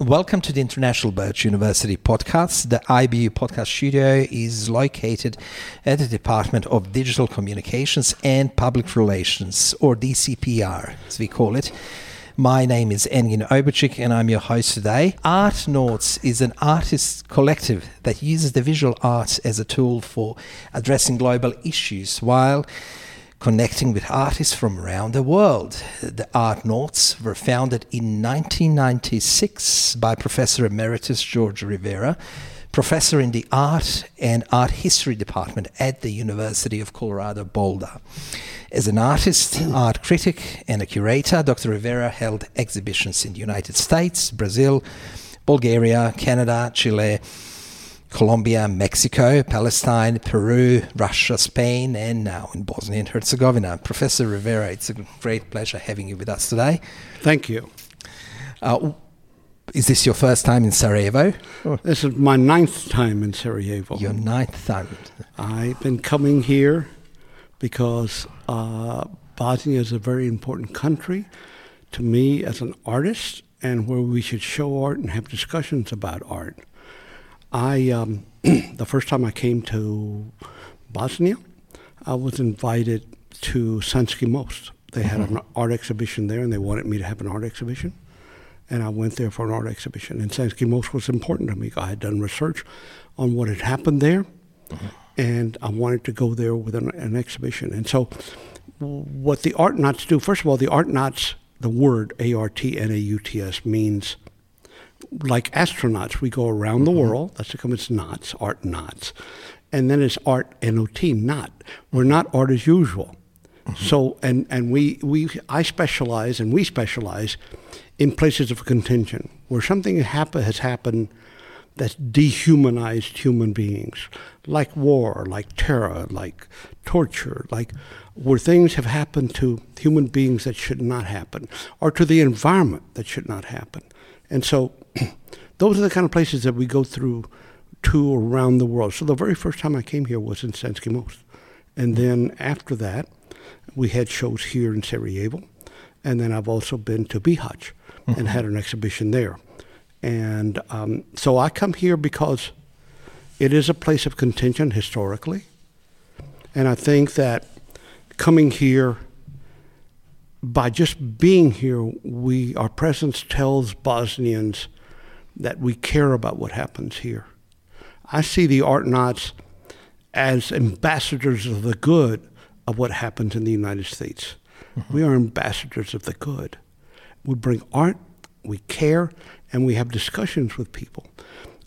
Welcome to the International Burch University podcast. The IBU podcast studio is located at the Department of Digital Communications and Public Relations, or DCPR, as we call it. My name is Engin Oberchik and I'm your host today. Artnauts is an artist collective that uses the visual arts as a tool for addressing global issues while connecting with artists from around the world. The Artnauts were founded in 1996 by Professor Emeritus George Rivera, professor in the Art and Art History Department at the University of Colorado Boulder. As an artist, art critic, and a curator, Dr. Rivera held exhibitions in the United States, Brazil, Bulgaria, Canada, Chile, Colombia, Mexico, Palestine, Peru, Russia, Spain, and now in Bosnia and Herzegovina. Professor Rivera, it's a great pleasure having you with us today. Thank you. Uh, is this your first time in Sarajevo? This is my ninth time in Sarajevo. Your ninth time. I've been coming here because uh, Bosnia is a very important country to me as an artist and where we should show art and have discussions about art. I um, the first time I came to Bosnia, I was invited to Sanski Most. They had mm-hmm. an art exhibition there, and they wanted me to have an art exhibition. And I went there for an art exhibition. And Sanski Most was important to me. I had done research on what had happened there, mm-hmm. and I wanted to go there with an, an exhibition. And so, what the Artnauts do, first of all, the Artnauts, the word A R T N A U T S means like astronauts, we go around mm-hmm. the world. That's how come it's knots, art knots. And then it's art N-O-T, not. We're not art as usual. Mm-hmm. So, and, and we, we, I specialize and we specialize in places of contention where something happen, has happened that's dehumanized human beings, like war, like terror, like torture, like where things have happened to human beings that should not happen, or to the environment that should not happen. And so those are the kind of places that we go through to around the world. So the very first time I came here was in Sanski Most. And then after that, we had shows here in Sarajevo. And then I've also been to Bihać mm-hmm. and had an exhibition there. And um, so I come here because it is a place of contention historically. And I think that coming here by just being here, we our presence tells Bosnians that we care about what happens here. I see the Artnauts as ambassadors of the good of what happens in the United States. Mm-hmm. We are ambassadors of the good. We bring art, we care, and we have discussions with people.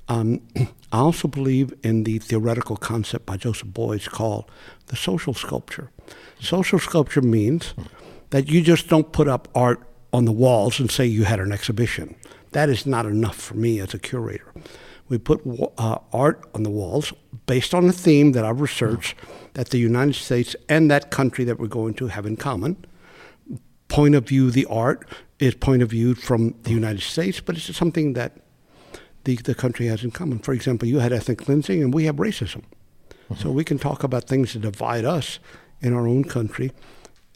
Um, I also believe in the theoretical concept by Joseph Beuys called the social sculpture. Social sculpture means mm-hmm that you just don't put up art on the walls and say you had an exhibition. That is not enough for me as a curator. We put uh, art on the walls based on a theme that I've researched that the United States and that country that we're going to have in common. Point of view, the art is point of view from the United States, but it's something that the, the country has in common. For example, you had ethnic cleansing and we have racism. Mm-hmm. So we can talk about things that divide us in our own country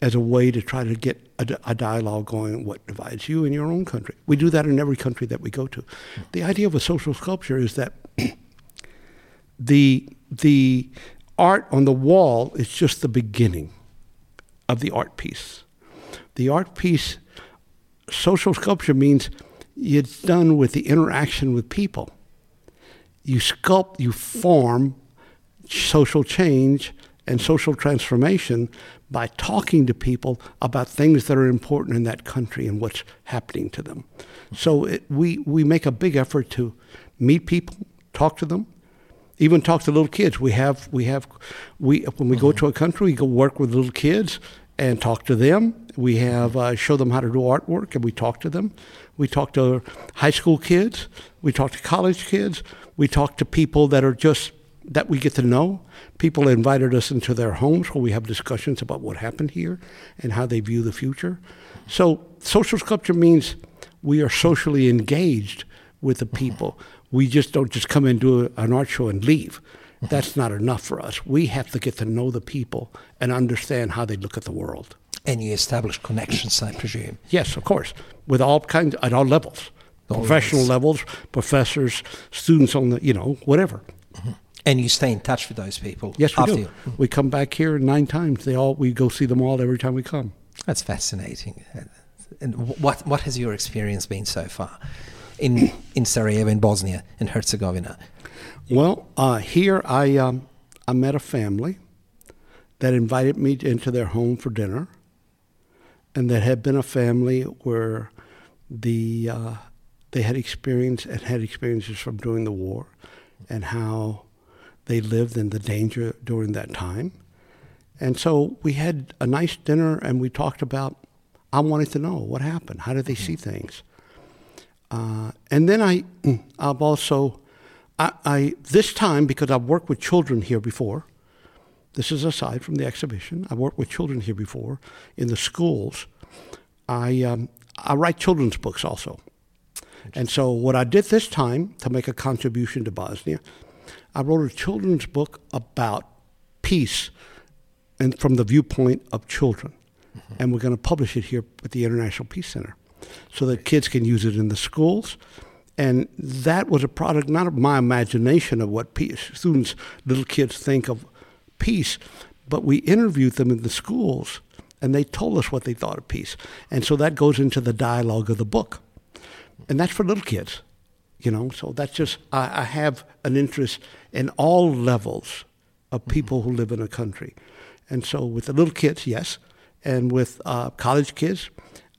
as a way to try to get a, a, dialogue going what divides you in your own country. We do that in every country that we go to. The idea of a social sculpture is that the, the art on the wall is just the beginning of the art piece. The art piece, social sculpture means it's done with the interaction with people. You sculpt, you form social change and social transformation by talking to people about things that are important in that country and what's happening to them. So it, we, we make a big effort to meet people, talk to them, even talk to little kids. We have, we have, we, when we mm-hmm. go to a country, we go work with little kids and talk to them. We have uh, show them how to do artwork, and we talk to them. We talk to high school kids. We talk to college kids. We talk to people that are just that we get to know. People invited us into their homes where we have discussions about what happened here and how they view the future. So, social sculpture means we are socially engaged with the people. We just don't just come and do an art show and leave. That's not enough for us. We have to get to know the people and understand how they look at the world. And you establish connections, I presume. Yes, of course, with all kinds at all levels. professional levels, professors, students on the, you know, whatever. Mm-hmm. And you stay in touch with those people. Yes, we after do. you- We come back here nine times. They all we go see them all every time we come. That's fascinating. And what what has your experience been so far in in Sarajevo, in Bosnia and Herzegovina? Well, uh, here I um, I met a family that invited me into their home for dinner, and that had been a family where the uh, they had experience and had experiences from during the war, and how they lived in the danger during that time, and so we had a nice dinner and we talked about. I wanted to know what happened. How did they see things? Uh, and then I, I've also, I, I this time because I've worked with children here before. This is aside from the exhibition. I've worked with children here before in the schools. I um, I write children's books also, and so what I did this time to make a contribution to Bosnia, I wrote a children's book about peace, and from the viewpoint of children, mm-hmm. and we're going to publish it here at the International Peace Center so that kids can use it in the schools. And that was a product not of my imagination of what peace, students, little kids think of peace, but we interviewed them in the schools and they told us what they thought of peace. And so that goes into the dialogue of the book. And that's for little kids, you know. So that's just, I, I have an interest in all levels of people who live in a country. And so with the little kids, yes. And with uh, college kids,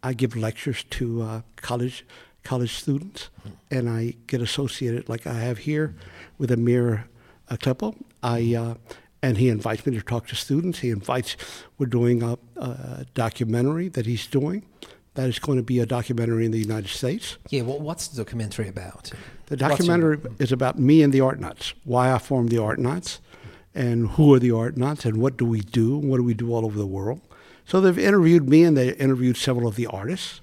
I give lectures to uh, college college students, and I get associated like I have here with Amir Aklepo. I uh, and he invites me to talk to students. He invites. We're doing a, a documentary that he's doing. That is going to be a documentary in the United States. Yeah, well, what's the documentary about? The What's your- documentary is about me and the Artnauts, why I formed the Artnauts, and who are the Artnauts, and what do we do, and what do we do all over the world. So they've interviewed me, and they interviewed several of the artists,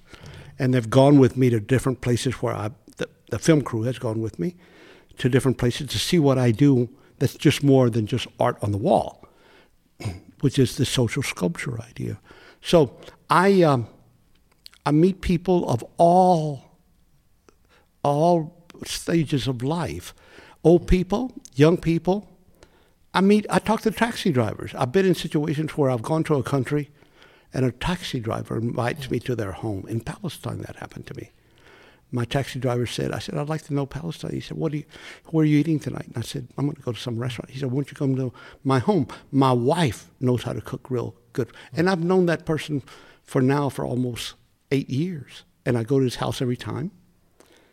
and they've gone with me to different places where I, the, the film crew has gone with me to different places to see what I do that's just more than just art on the wall, which is the social sculpture idea. So I, um, I meet people of all all stages of life. Old people, young people. I meet, I talk to taxi drivers. I've been in situations where I've gone to a country and a taxi driver invites me to their home. In Palestine, that happened to me. My taxi driver said, I said, I'd like to know Palestine. He said, what do you, where are you eating tonight? And I said, I'm going to go to some restaurant. He said, won't you come to my home? My wife knows how to cook real good. And I've known that person for now for almost eight years. And I go to his house every time.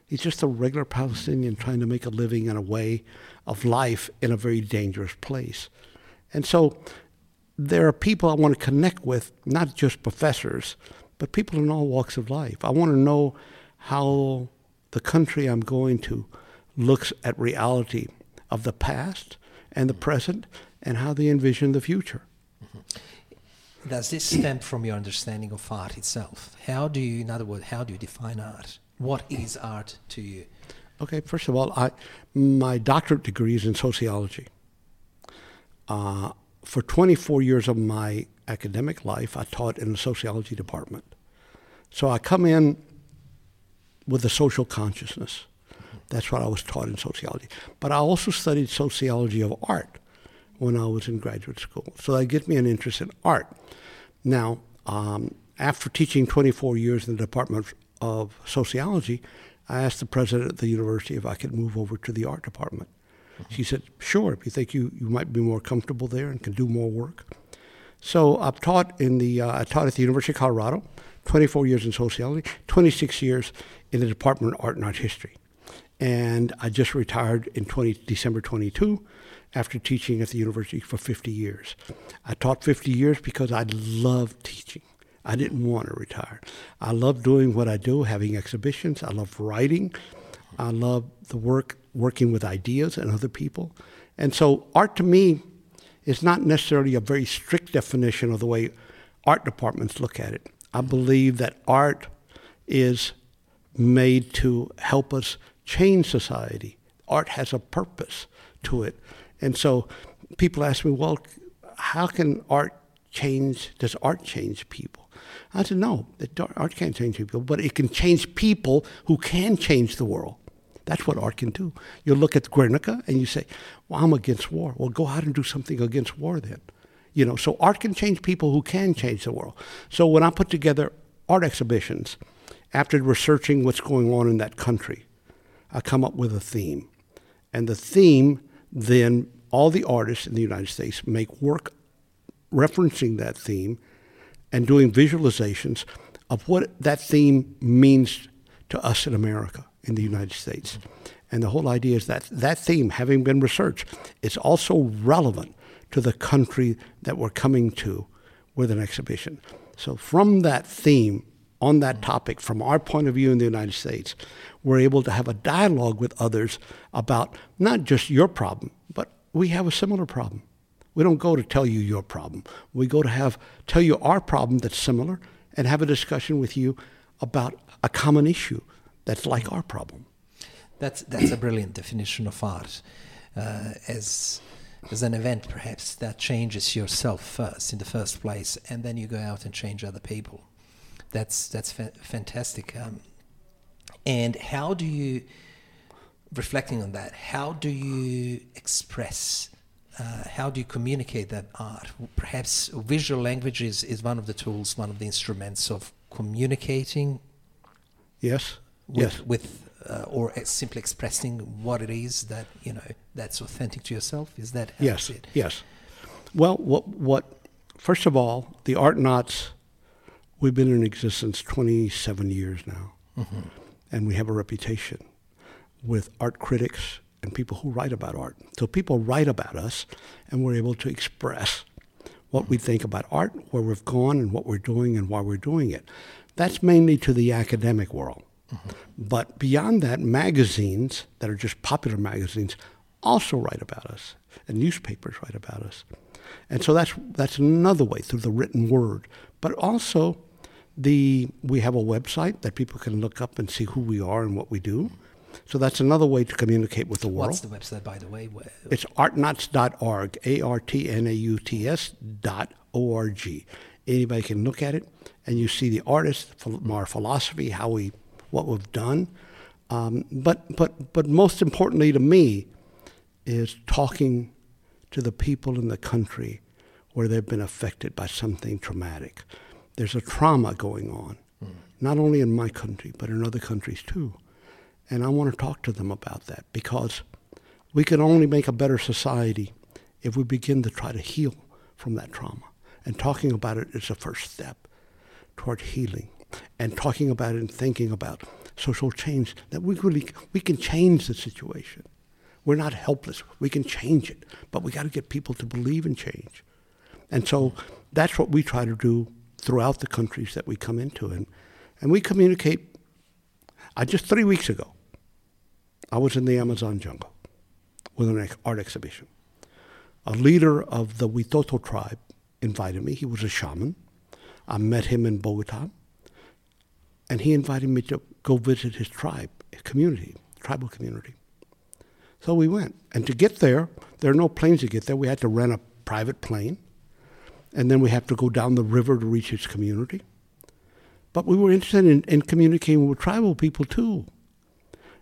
He's just a regular Palestinian trying to make a living in a way of life in a very dangerous place. And so there are people I want to connect with, not just professors, but people in all walks of life. I want to know how the country I'm going to looks at reality of the past and the present and how they envision the future. Mm-hmm. Does this stem from your understanding of art itself? How do you, in other words, how do you define art? What is art to you? Okay, first of all, I, my doctorate degree is in sociology. Uh, for 24 years of my academic life, I taught in the sociology department. So I come in with a social consciousness. That's what I was taught in sociology. But I also studied sociology of art when I was in graduate school. So that gives me an interest in art. Now, um, after teaching 24 years in the Department of Sociology, I asked the president of the university if I could move over to the art department. She said, sure, if you think you, you might be more comfortable there and can do more work. So I've taught in the, uh, I taught at the University of Colorado, 24 years in sociology, 26 years in the Department of Art and Art History. And I just retired in 20, December 22 after teaching at the university for 50 years. I taught 50 years because I loved teaching. I didn't want to retire. I love doing what I do, having exhibitions. I love writing. I love the work, working with ideas and other people. And so art to me is not necessarily a very strict definition of the way art departments look at it. I believe that art is made to help us change society. Art has a purpose to it. And so people ask me, well, how can art change, does art change people? I said, no, art can't change people, but it can change people who can change the world. That's what art can do. You look at Guernica and you say, well, I'm against war. Well, go out and do something against war then. You know, so art can change people who can change the world. So when I put together art exhibitions, after researching what's going on in that country, I come up with a theme. And the theme, then all the artists in the United States make work referencing that theme and doing visualizations of what that theme means to us in America in the United States. And the whole idea is that that theme, having been researched, is also relevant to the country that we're coming to with an exhibition. So, from that theme, on that topic, from our point of view in the United States, we're able to have a dialogue with others about not just your problem, but we have a similar problem. We don't go to tell you your problem. We go to have tell you our problem that's similar and have a discussion with you about a common issue that's like our problem. That's that's a brilliant definition of art, uh, as as an event perhaps that changes yourself first in the first place, and then you go out and change other people. That's that's fa- fantastic. Um, and how do you, reflecting on that, how do you express? Uh, how do you communicate that art? Perhaps visual language is, is one of the tools, one of the instruments of communicating. Yes with, yes. with uh, or simply expressing what it is that you know that's authentic to yourself. Is that yes, yes. Well, what what first of all, the Artnauts, we've been in existence 27 years now, mm-hmm. And we have a reputation with art critics and people who write about art. So people write about us, and we're able to express what we think about art, where we've gone, and what we're doing, and why we're doing it. That's mainly to the academic world. Mm-hmm. But beyond that, magazines that are just popular magazines also write about us, and newspapers write about us. And so that's that's another way through the written word. But also, the we have a website that people can look up and see who we are and what we do. So that's another way to communicate with the world. What's the website, by the way? It's artnauts.org, A-R-T-N-A-U-T-S dot O-R-G. Anybody can look at it, and you see the artist, our philosophy, how we what we've done. Um, but, but, but most importantly to me is talking to the people in the country where they've been affected by something traumatic. There's a trauma going on, mm. not only in my country, but in other countries too. And I want to talk to them about that because we can only make a better society if we begin to try to heal from that trauma. And talking about it is a first step toward healing and talking about it and thinking about social change, that we really we can change the situation. We're not helpless. We can change it, but we got to get people to believe in change. And so that's what we try to do throughout the countries that we come into, and and we communicate. I just three weeks ago, I was in the Amazon jungle with an art exhibition. A leader of the Witoto tribe invited me. He was a shaman. I met him in Bogota. And he invited me to go visit his tribe, his community, tribal community. So we went. And to get there, there are no planes to get there. We had to rent a private plane. And then we have to go down the river to reach his community. But we were interested in, in communicating with tribal people too.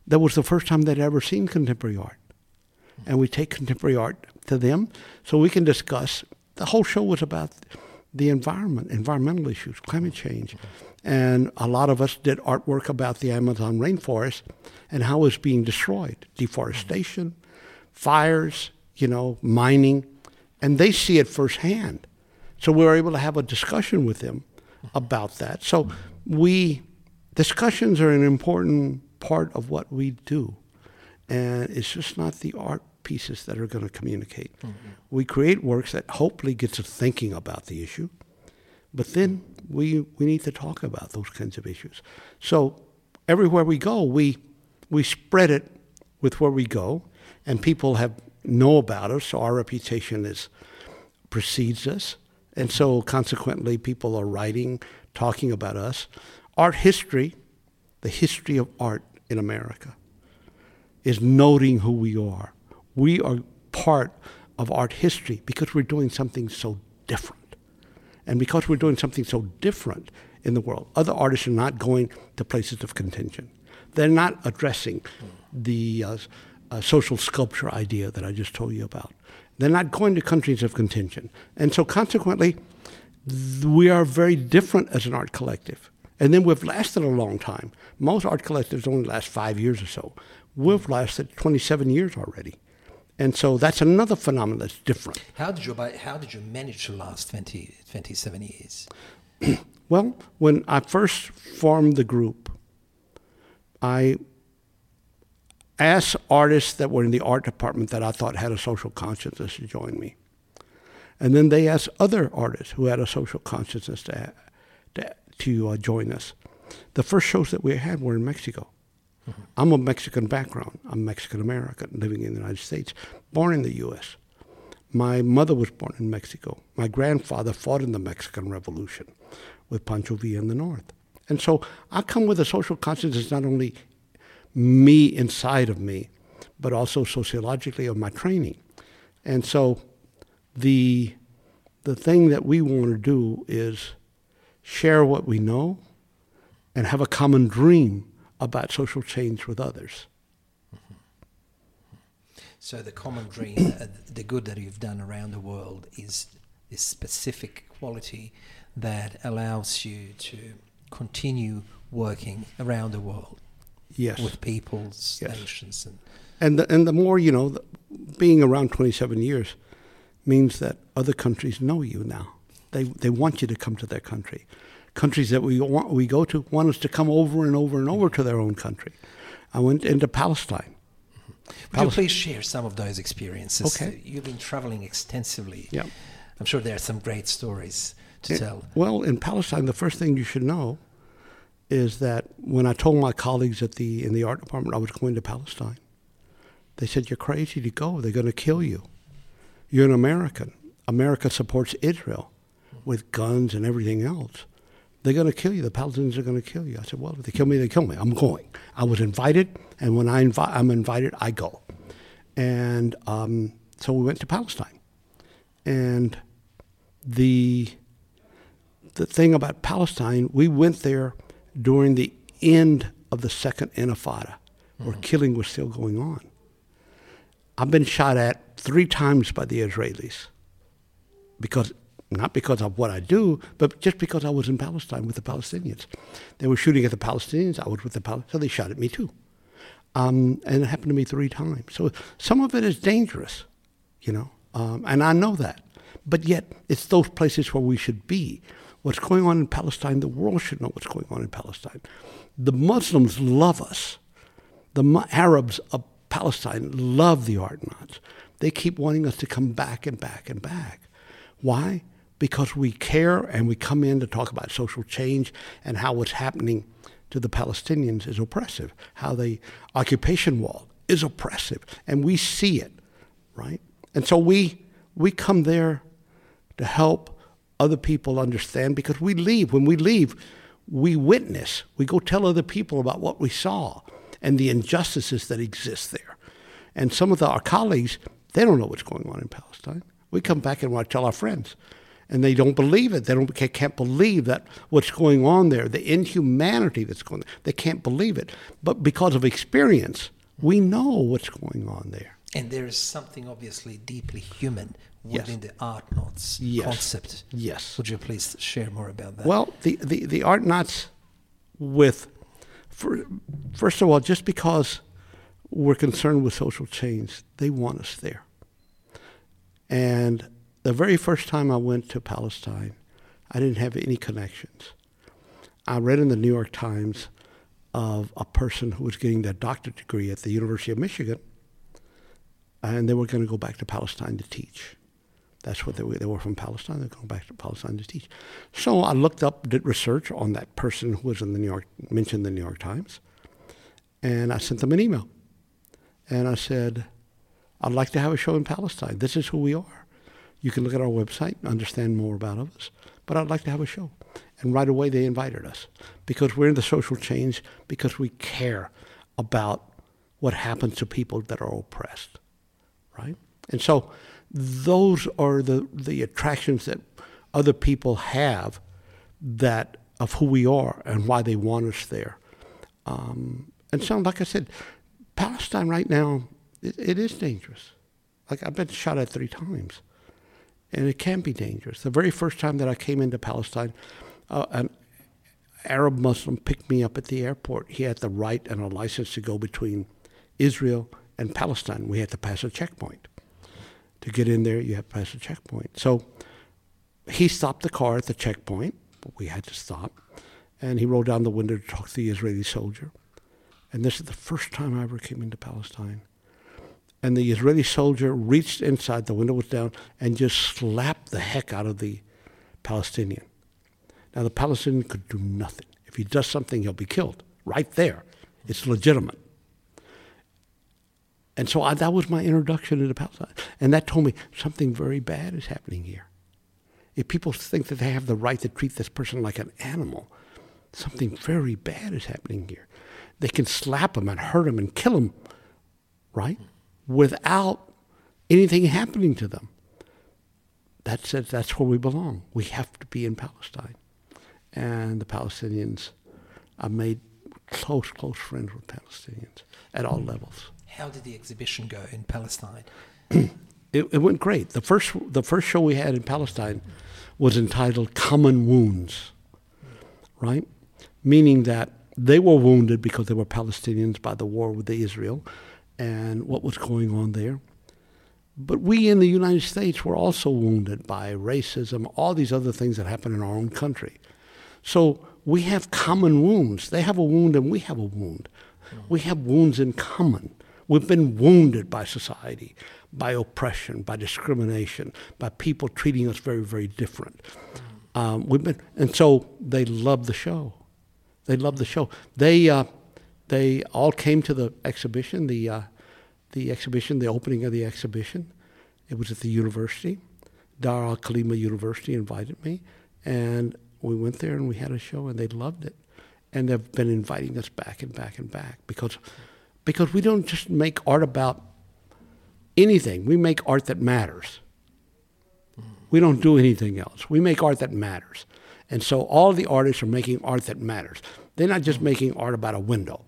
That was the first time they'd ever seen contemporary art. And we take contemporary art to them so we can discuss. The whole show was about the environment, environmental issues, climate change. And a lot of us did artwork about the Amazon rainforest and how it's being destroyed, deforestation, fires, you know, mining, and they see it firsthand. So we were able to have a discussion with them about that. So we discussions are an important part of what we do. And it's just not the art pieces that are going to communicate. Mm-hmm. We create works that hopefully gets us thinking about the issue, but then we we need to talk about those kinds of issues. So everywhere we go, we we spread it with where we go, and people have know about us. So our reputation is precedes us, and so consequently, people are writing, talking about us. Art history, the history of art in America, is noting who we are we are part of art history because we're doing something so different. And because we're doing something so different in the world, other artists are not going to places of contention. They're not addressing the uh, uh, social sculpture idea that I just told you about. They're not going to countries of contention. And so, consequently, we are very different as an art collective. And then we've lasted a long time. Most art collectives only last five years or so. We've lasted 27 years already. And so that's another phenomenon that's different. How did you how did you manage to last 20, 27 years? Well, when I first formed the group, I asked artists that were in the art department that I thought had a social consciousness to join me. And then they asked other artists who had a social consciousness to, to, to uh, join us. The first shows that we had were in Mexico. I'm of Mexican background. I'm Mexican American living in the United States, born in the U.S. My mother was born in Mexico. My grandfather fought in the Mexican Revolution with Pancho Villa in the North. And so I come with a social consciousness not only me inside of me, but also sociologically of my training. And so the the thing that we want to do is share what we know and have a common dream about social change with others. So the common dream, uh, the good that you've done around the world is this specific quality that allows you to continue working around the world Yes. with peoples, Yes. nations, and And the, and the more, you know, the, being around 27 years means that other countries know you now. They, they want you to come to their country. Countries that we, want, we go to want us to come over and over and over to their own country. I went into Palestine. Would you please share some of those experiences? Okay. You've been traveling extensively. Yeah. I'm sure there are some great stories to It- tell. Well, in Palestine, the first thing you should know is that when I told my colleagues at the in the art department I was going to Palestine, they said, "You're crazy to go. They're going to kill you. You're an American. America supports Israel with guns and everything else. They're going to kill you. The Palestinians are going to kill you." I said, "Well, if they kill me, they kill me. I'm going. I was invited, and when I invi- I'm invited, I go." And um, so we went to Palestine, and the the thing about Palestine, we went there during the end of the second Intifada, where killing was still going on. I've been shot at three times by the Israelis, because not because of what I do, but just because I was in Palestine with the Palestinians. They were shooting at the Palestinians. I was with the Palestinians, so they shot at me too. Um, and it happened to me three times. So some of it is dangerous, you know, um, and I know that. But yet, it's those places where we should be. What's going on in Palestine, the world should know what's going on in Palestine. The Muslims love us. The Arabs of Palestine love the Artnauts. They keep wanting us to come back and back and back. Why? Because we care and we come in to talk about social change and how what's happening to the Palestinians is oppressive, how the occupation wall is oppressive, and we see it, right? And so we we come there to help other people understand because we leave. When we leave, we witness. We go tell other people about what we saw and the injustices that exist there. And some of the, our colleagues, they don't know what's going on in Palestine. We come back and want to tell our friends, and they don't believe it. They don't ca- can't believe that what's going on there, the inhumanity that's going. on. They can't believe it. But because of experience, we know what's going on there. And there is something obviously deeply human Yes. within the art knots Yes. concept. Yes. Would you please share more about that? Well, the, the, the Artnauts with, for, first of all, just because we're concerned with social change, they want us there. And the very first time I went to Palestine, I didn't have any connections. I read in the New York Times of a person who was getting their doctorate degree at the University of Michigan, and they were going to go back to Palestine to teach. That's what they were. They were from Palestine. They're going back to Palestine to teach. So I looked up, did research on that person who was in the New York, mentioned the New York Times, and I sent them an email. And I said, I'd like to have a show in Palestine. This is who we are. You can look at our website and understand more about us, but I'd like to have a show. And right away they invited us because we're in the social change because we care about what happens to people that are oppressed, right? And so those are the, the attractions that other people have that of who we are and why they want us there. Um, and so, like I said, Palestine right now, it, it is dangerous. Like I've been shot at three times, and it can be dangerous. The very first time that I came into Palestine, uh, an Arab Muslim picked me up at the airport. He had the right and a license to go between Israel and Palestine. We had to pass a checkpoint. To get in there, you have to pass a checkpoint. So he stopped the car at the checkpoint, we had to stop. And he rolled down the window to talk to the Israeli soldier. And this is the first time I ever came into Palestine. And the Israeli soldier reached inside, the window was down, and just slapped the heck out of the Palestinian. Now, the Palestinian could do nothing. If he does something, he'll be killed right there. It's legitimate. And so I, that was my introduction into Palestine. And that told me something very bad is happening here. If people think that they have the right to treat this person like an animal, something very bad is happening here. They can slap him and hurt him and kill him, right? Without anything happening to them. That says that's where we belong. We have to be in Palestine. And the Palestinians, I made close, close friends with Palestinians at all levels. How did the exhibition go in Palestine? it, it went great. The first, the first show we had in Palestine was entitled Common Wounds, right? Meaning that they were wounded because they were Palestinians by the war with Israel and what was going on there. But we in the United States were also wounded by racism, all these other things that happen in our own country. So we have common wounds. They have a wound and we have a wound. We have wounds in common. We've been wounded by society, by oppression, by discrimination, by people treating us very, very different. Um, we've been, and so they love the show. They love the show. They, uh, they all came to the exhibition, the, uh, the exhibition, the opening of the exhibition. It was at the university. Dar al Kalima University invited me, and we went there and we had a show, and they loved it. And they've been inviting us back and back and back because because we don't just make art about anything. We make art that matters. We don't do anything else. We make art that matters. And so all the artists are making art that matters. They're not just making art about a window.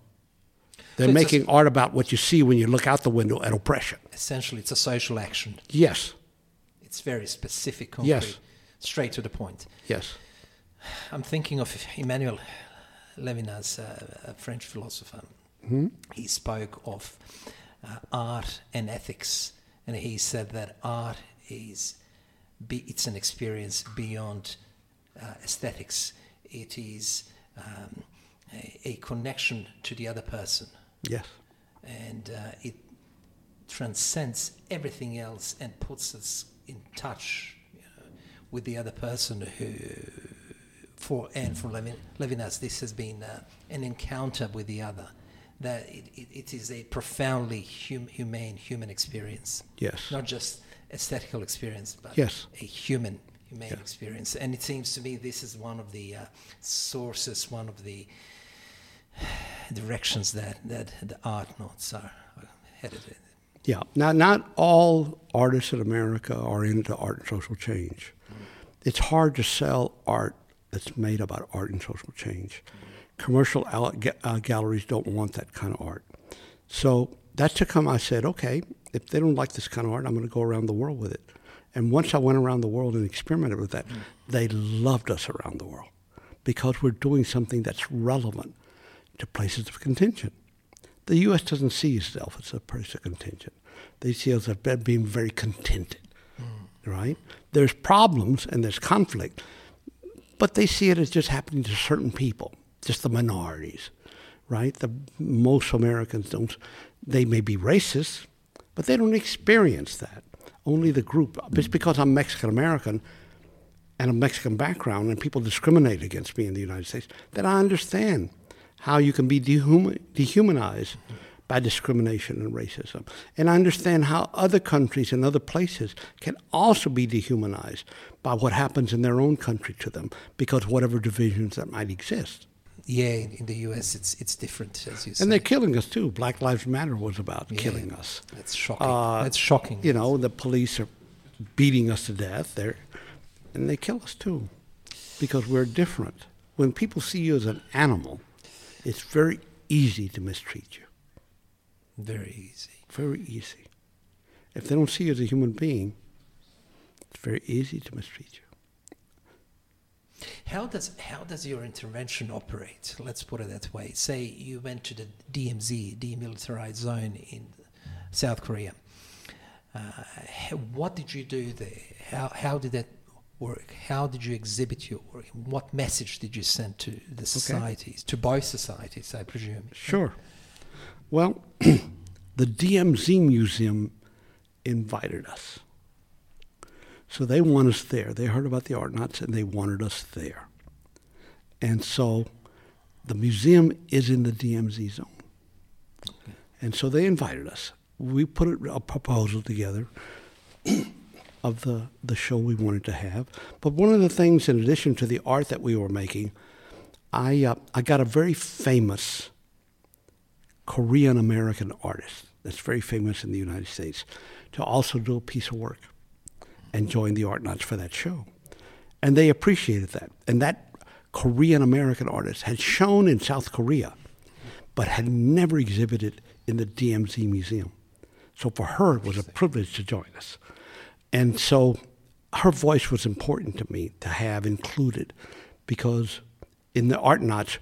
They're So making art about what you see when you look out the window at oppression. Essentially, it's a social action. Yes, It's very specific, concrete, Yes. straight to the point. yes, I'm thinking of Emmanuel Levinas, uh, a French philosopher. Hmm? He spoke of uh, art and ethics, and he said that art is be, it's an experience beyond uh, aesthetics. It is um, a, a connection to the other person, yes, and uh, it transcends everything else and puts us in touch you know, with the other person who for and for Levin, Levinas this has been uh, an encounter with the other that it, it, it is a profoundly hum, humane human experience yes, not just aesthetical experience but Yes. a human humane Yeah. experience and it seems to me this is one of the uh, sources one of the directions that, that the art notes are headed in yeah. Now, not all artists in America are into art and social change. It's hard to sell art that's made about art and social change. Commercial uh, galleries don't want that kind of art. So that's to come. I said, okay, if they don't like this kind of art, I'm going to go around the world with it. And once I went around the world and experimented with that, they loved us around the world because we're doing something that's relevant to places of contention. The U.S. doesn't see itself as a place of contention. They see us as being very contented, right? There's problems and there's conflict, but they see it as just happening to certain people, just the minorities, right? The most Americans don't. They may be racist, but they don't experience that. Only the group. It's because I'm Mexican American and a Mexican background, and people discriminate against me in the United States, that I understand how you can be dehuma- dehumanized by discrimination and racism. And I understand how other countries and other places can also be dehumanized by what happens in their own country to them because whatever divisions that might exist. Yeah in, in the US it's it's different as you say And they're killing us too. Black Lives Matter was about Yeah. killing us. that's shocking Uh, that's shocking You know, the police are beating us to death. They're and they kill us too because we're different. When people see you as an animal, it's very easy to mistreat you. Very easy. Very easy. If they don't see you as a human being, it's very easy to mistreat you. How does how does your intervention operate? Let's put it that way. Say you went to the DMZ, demilitarized zone in South Korea. Uh, what did you do there? How how did that work? How did you exhibit your work? What message did you send to the societies, okay. to both societies, I presume? Sure. Well, the DMZ Museum invited us. So they want us there. They heard about the Artnauts and they wanted us there. And so the museum is in the DMZ zone. Okay. And so they invited us. We put a proposal together of the, the show we wanted to have. But one of the things, in addition to the art that we were making, I, uh, I got a very famous Korean American artist that's very famous in the United States to also do a piece of work and joined the Artnauts for that show. And they appreciated that. And that Korean American artist had shown in South Korea, but had never exhibited in the DMZ Museum. So for her, it was a privilege to join us. And so her voice was important to me to have included because in the Artnauts,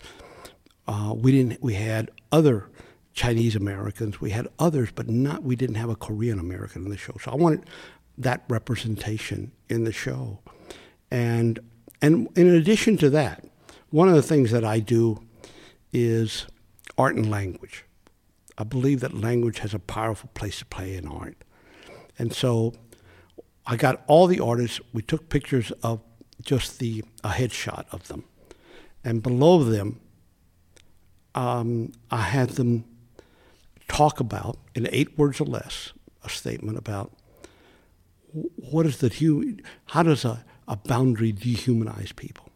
uh, we didn't we had other Chinese Americans, we had others, but not we didn't have a Korean American in the show. So I wanted that representation in the show. And, and in addition to that, one of the things that I do is art and language. I believe that language has a powerful place to play in art. And so I got all the artists, we took pictures of just the a headshot of them. And below them, um, I had them talk about, in eight words or less, a statement about what is the human, how does a, a boundary dehumanize people?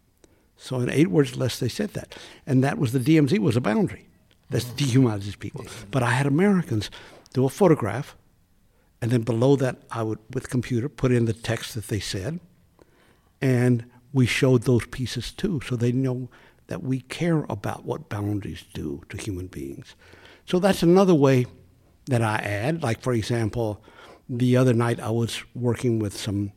So in eight words less, they said that. And that was the DMZ was a boundary that dehumanizes people. But I had Americans do a photograph, and then below that, I would, with computer, put in the text that they said, and we showed those pieces too, so they know that we care about what boundaries do to human beings. So that's another way that I add. Like, for example, the other night I was working with some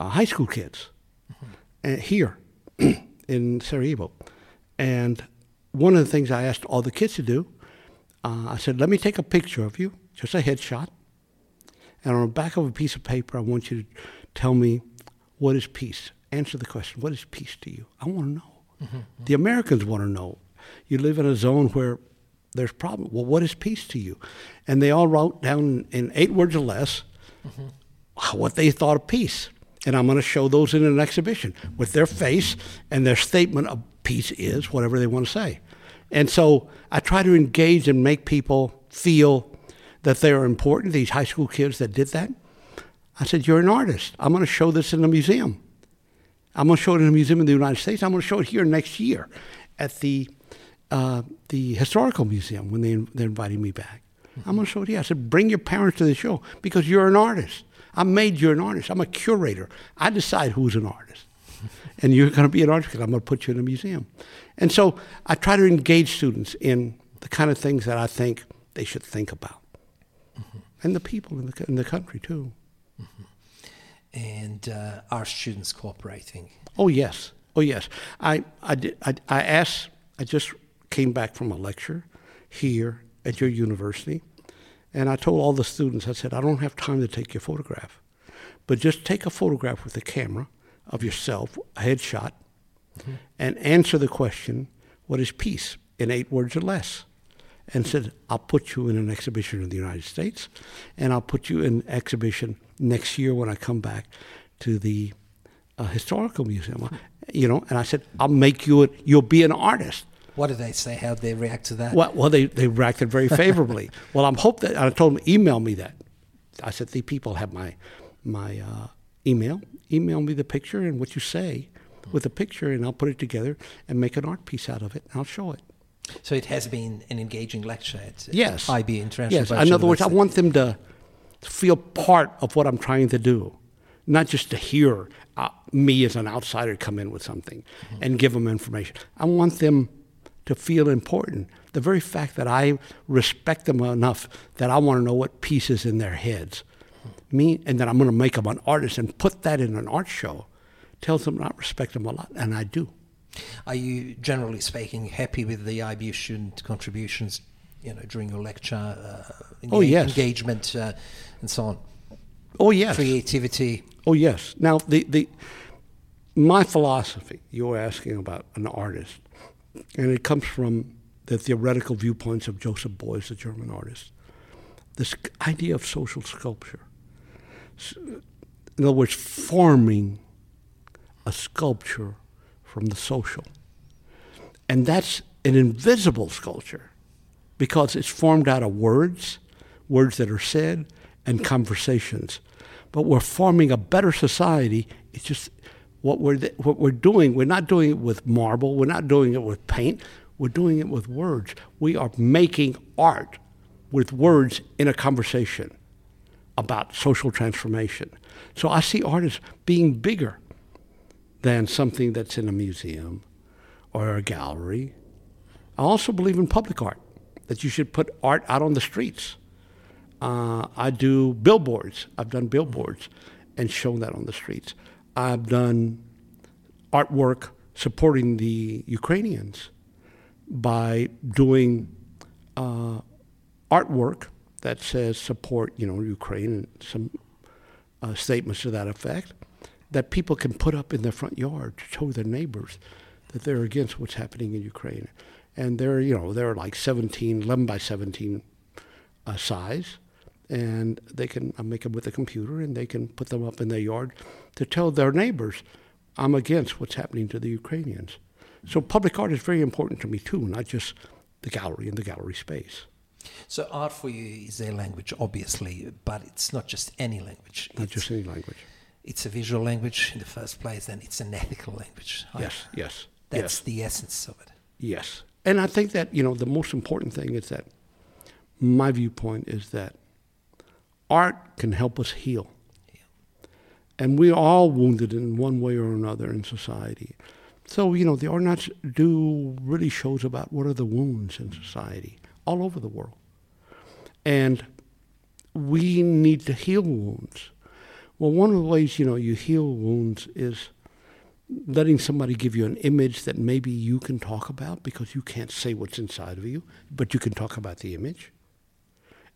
uh, high school kids mm-hmm. uh, here in Sarajevo. And one of the things I asked all the kids to do, uh, I said, let me take a picture of you, just a headshot. And on the back of a piece of paper, I want you to tell me what is peace. Answer the question, what is peace to you? I want to know. Mm-hmm. The Americans want to know. You live in a zone where there's problem. Well, what is peace to you? And they all wrote down in eight words or less mm-hmm. what they thought of peace. And I'm going to show those in an exhibition with their face and their statement of peace is whatever they want to say. And so I try to engage and make people feel that they are important, these high school kids that did that. I said, You're an artist. I'm going to show this in a museum. I'm going to show it in a museum in the United States. I'm going to show it here next year at the uh, the historical museum when they they're inviting me back. I'm going to show it here. I said, bring your parents to the show because you're an artist. I made you an artist. I'm a curator. I decide who's an artist. and you're going to be an artist because I'm going to put you in a museum. And so I try to engage students in the kind of things that I think they should think about. Mm-hmm. And the people in the, in the country, too. Mm-hmm. And uh, are students cooperating? Oh, yes. Oh, yes. I, I, did, I, I asked, I just came back from a lecture here at your university, and I told all the students, I said, I don't have time to take your photograph, but just take a photograph with a camera of yourself, a headshot, mm-hmm. and answer the question, what is peace, in eight words or less. And said, I'll put you in an exhibition in the United States, and I'll put you in exhibition next year when I come back to the uh, historical museum. You know, and I said, I'll make you, a, you'll be an artist. What did they say? How did they react to that? Well, well they, they reacted very favorably. well, I'm hope that I told them email me that. I said the people have my my uh, email. Email me the picture and what you say with the picture, and I'll put it together and make an art piece out of it. and I'll show it. So it has been an engaging lecture at yes. IB International. Yes, in other words, I want them to feel part of what I'm trying to do. not just to hear uh, me as an outsider come in with something and give them information. I want them to feel important. The very fact that I respect them enough that I want to know what piece is in their heads, me, and that I'm going to make them an artist and put that in an art show, tells them I respect them a lot, and I do. Are you, generally speaking, happy with the IBU student contributions? You know, during your lecture, uh, Oh, yes. engagement, uh, and so on. Oh yes, Creativity. Oh yes. Now the the my philosophy You're asking about an artist, and it comes from the theoretical viewpoints of Joseph Beuys, the German artist. This idea of social sculpture. In other words, forming a sculpture from the social. And that's an invisible sculpture because it's formed out of words, words that are said, and conversations. But we're forming a better society. It's just what we're, what we're doing. We're not doing it with marble, we're not doing it with paint, we're doing it with words. We are making art with words in a conversation about social transformation. So I see art as being bigger than something that's in a museum or a gallery. I also believe in public art, that you should put art out on the streets. Uh, I do billboards. I've done billboards and shown that on the streets. I've done artwork supporting the Ukrainians by doing uh, artwork that says support, you know, Ukraine and some uh, statements to that effect that people can put up in their front yard to show their neighbors that they're against what's happening in Ukraine. And they're, you know, they're like 17, 11 by 17 uh, size, and they can I make them with a computer, and they can put them up in their yard to tell their neighbors, I'm against what's happening to the Ukrainians. So public art is very important to me too, not just the gallery and the gallery space. So art for you is a language, obviously, but it's not just any language. Not it's, just any language. it's a visual language in the first place, and it's an ethical language. I- Yes, yes, That's yes. the essence of it. Yes. And I think that, you know, the most important thing is that my viewpoint is that art can help us heal. And we're all wounded in one way or another in society. So, you know, the Artnauts do really shows about what are the wounds in society all over the world. And we need to heal wounds. Well, one of the ways, you know, you heal wounds is letting somebody give you an image that maybe you can talk about because you can't say what's inside of you, but you can talk about the image.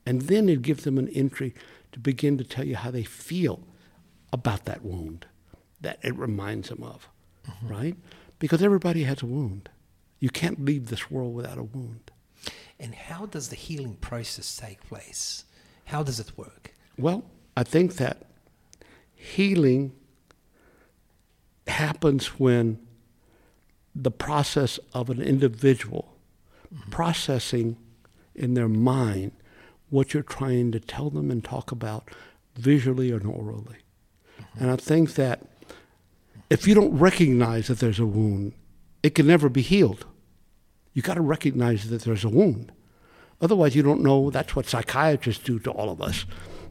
And then it gives them an entry to begin to tell you how they feel about that wound that it reminds them of, mm-hmm. right? Because everybody has a wound. You can't leave this world without a wound. And how does the healing process take place? How does it work? Well, I think that healing happens when the process of an individual mm-hmm. processing in their mind what you're trying to tell them and talk about visually and orally. And I think that if you don't recognize that there's a wound, it can never be healed. You got to recognize that there's a wound. Otherwise, you don't know. That's what psychiatrists do to all of us.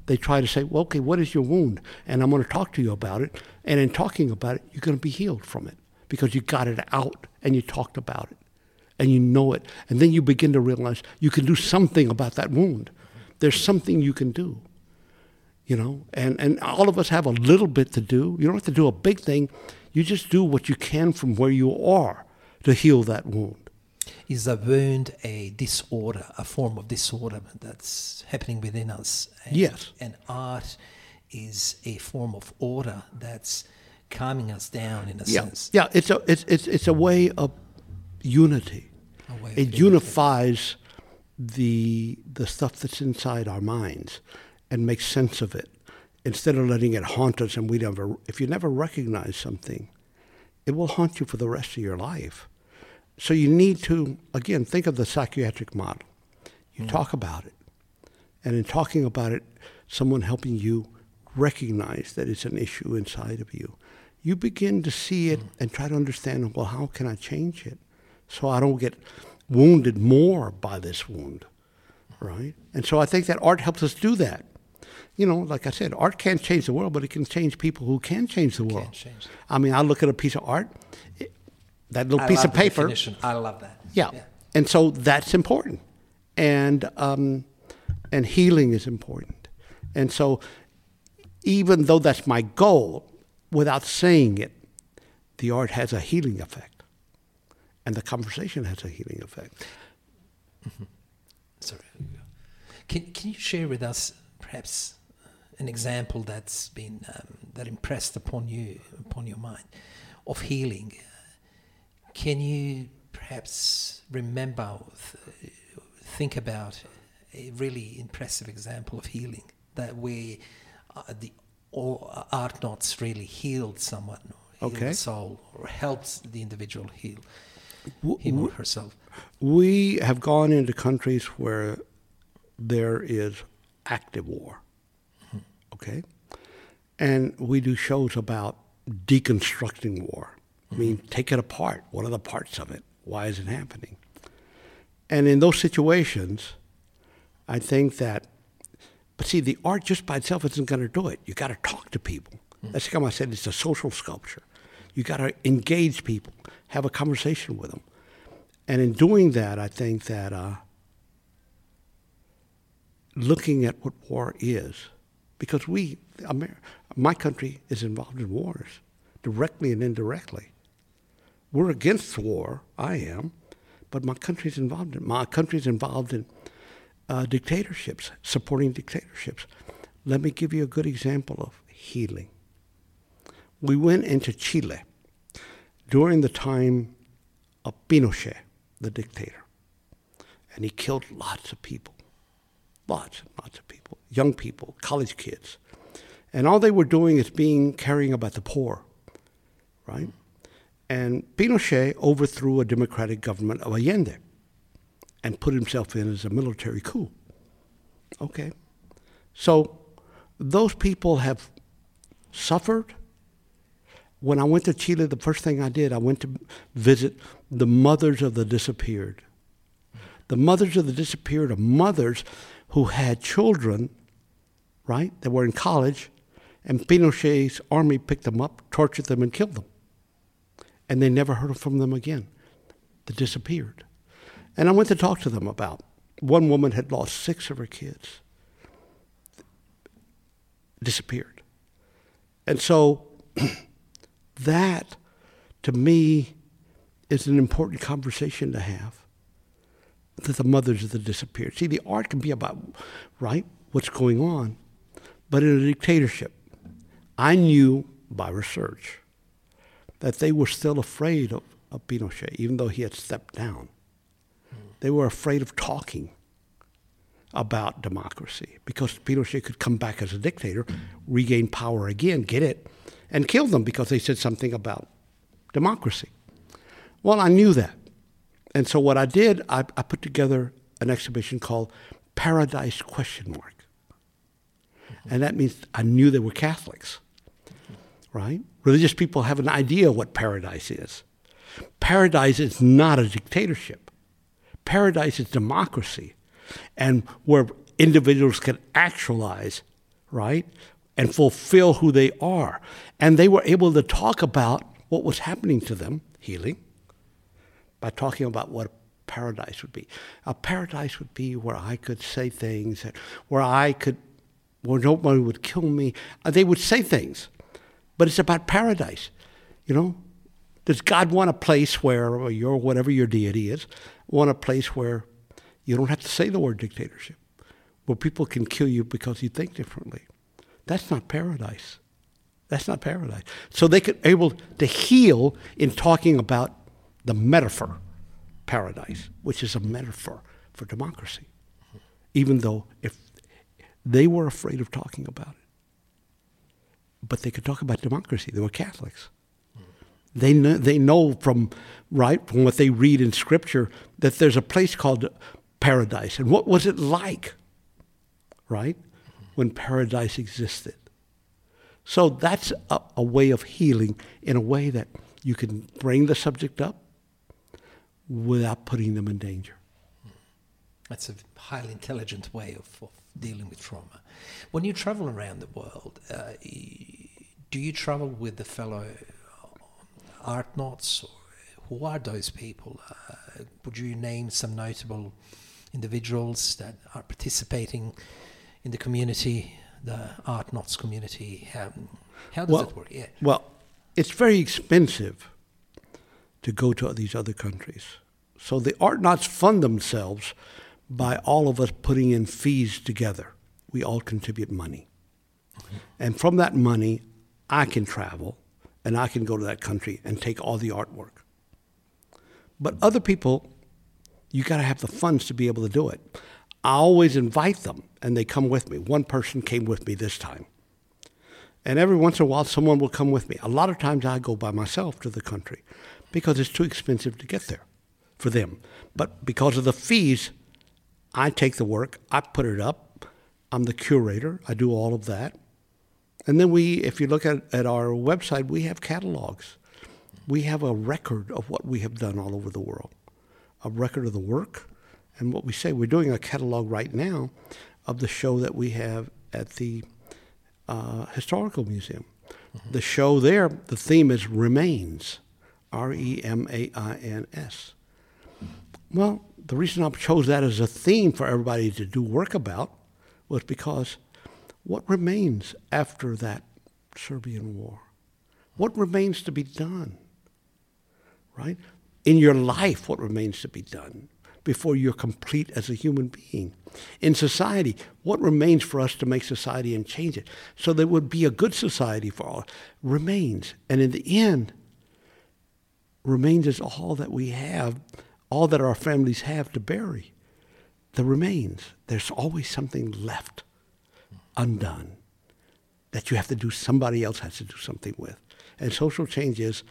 They try to say, well, okay, what is your wound? And I'm going to talk to you about it. And in talking about it, you're going to be healed from it because you got it out and you talked about it and you know it. And then you begin to realize you can do something about that wound. There's something you can do. You know, and, and all of us have a little bit to do. You don't have to do a big thing. You just do what you can from where you are to heal that wound. Is a wound a disorder, a form of disorder that's happening within us? And, Yes. And art is a form of order that's calming us down in a Yeah, sense. yeah. It's a it's it's it's a way of unity. A way It unifies the the stuff that's inside our minds and make sense of it instead of letting it haunt us. And we never, if you never recognize something, it will haunt you for the rest of your life. So you need to again think of the psychiatric model. You hmm. talk about it, and in talking about it, someone helping you recognize that it's an issue inside of you. You begin to see it hmm. and try to understand, well, how can I change it so I don't get wounded more by this wound, right? And so I think that art helps us do that. you know, like I said, art can't change the world, but it can change people who can change the world. change. I mean, I look at a piece of art, it, that little I piece of paper. definition. I love that. Yeah. And so that's important. And um, and healing is important. And so even though that's my goal, without saying it, the art has a healing effect. And the conversation has a healing effect. Sorry. Can, can you share with us perhaps an example that's been um, that impressed upon you upon your mind of healing? Can you perhaps remember, th- think about a really impressive example of healing that where uh, the or Artnauts really healed someone, healed Okay. the soul, or helped the individual heal him or herself? We have gone into countries where there is active war. Mm-hmm. Okay? And we do shows about deconstructing war. I mean, mm-hmm. take it apart. What are the parts of it? Why is it happening? And in those situations, I think that, but see, the art just by itself isn't going to do it. You got to talk to people. Mm. That's how I said it's a social sculpture. You got to engage people, have a conversation with them. And in doing that, I think that uh, looking at what war is, because we, Amer- my country is involved in wars, directly and indirectly. We're against war, I am, but my country's involved in my country's involved in uh, dictatorships, supporting dictatorships. Let me give you a good example of healing. We went into Chile during the time of Pinochet, the dictator, and he killed lots of people, lots and lots of people, young people, college kids, and all they were doing is being caring about the poor, right? And Pinochet overthrew a democratic government of Allende and put himself in as a military coup. Okay. So those people have suffered. When I went to Chile, the first thing I did, I went to visit the mothers of the disappeared. The mothers of the disappeared are mothers who had children, right, that were in college, and Pinochet's army picked them up, tortured them, and killed them and they never heard from them again. They disappeared. And I went to talk to them about one woman had lost six of her kids, disappeared. And so that, to me, is an important conversation to have. That the mothers of the disappeared. See, the art can be about, right, what's going on, but in a dictatorship, I knew by research that they were still afraid of, of Pinochet, even though he had stepped down. They were afraid of talking about democracy because Pinochet could come back as a dictator, regain power again, get it, and killed them because they said something about democracy. Well, I knew that. And so what I did, I, I put together an exhibition called Paradise Question Mark. And that means I knew they were Catholics right? Religious people have an idea what paradise is. Paradise is not a dictatorship. Paradise is democracy, and where individuals can actualize, right, and fulfill who they are. And they were able to talk about what was happening to them, healing, by talking about what paradise would be. A paradise would be where I could say things, where I could, where nobody would kill me. Uh, They would say things but it's about paradise. You know, does God want a place where or your whatever your deity is, want a place where you don't have to say the word dictatorship, where people can kill you because you think differently? That's not paradise. That's not paradise. So they could able to heal in talking about the metaphor paradise, which is a metaphor for democracy, even though if they were afraid of talking about it but they could talk about democracy. They were Catholics. They know, they know from right from what they read in Scripture that there's a place called paradise, and what was it like, right, when paradise existed? So that's a, a way of healing in a way that you can bring the subject up without putting them in danger. That's a highly intelligent way of, of dealing with trauma. When you travel around the world, uh, do you travel with the fellow Artnauts? who are those people? Uh, would you name some notable individuals that are participating in the community, the Artnauts community? How, how does well, it work? Yeah. Well, it's very expensive to go to these other countries. So the Artnauts fund themselves by all of us putting in fees together. We all contribute money. Mm-hmm. And from that money, I can travel and I can go to that country and take all the artwork. But other people, you got to have the funds to be able to do it. I always invite them and they come with me. One person came with me this time. And every once in a while, someone will come with me. A lot of times I go by myself to the country because it's too expensive to get there for them. But because of the fees, I take the work, I put it up, I'm the curator, I do all of that. And then we, if you look at, at our website, we have catalogs. We have a record of what we have done all over the world, a record of the work. And what we say, we're doing a catalog right now of the show that we have at the uh, Historical Museum. Mm-hmm. The show there, the theme is Remains, R E M A I N S. Well, the reason I chose that as a theme for everybody to do work about was because what remains after that Serbian war? What remains to be done? Right? In your life, what remains to be done before you're complete as a human being? In society, what remains for us to make society and change it so that it would be a good society for all? Remains. And in the end, remains is all that we have, all that our families have to bury. The remains. There's always something left undone that you have to do, somebody else has to do something with. And social change is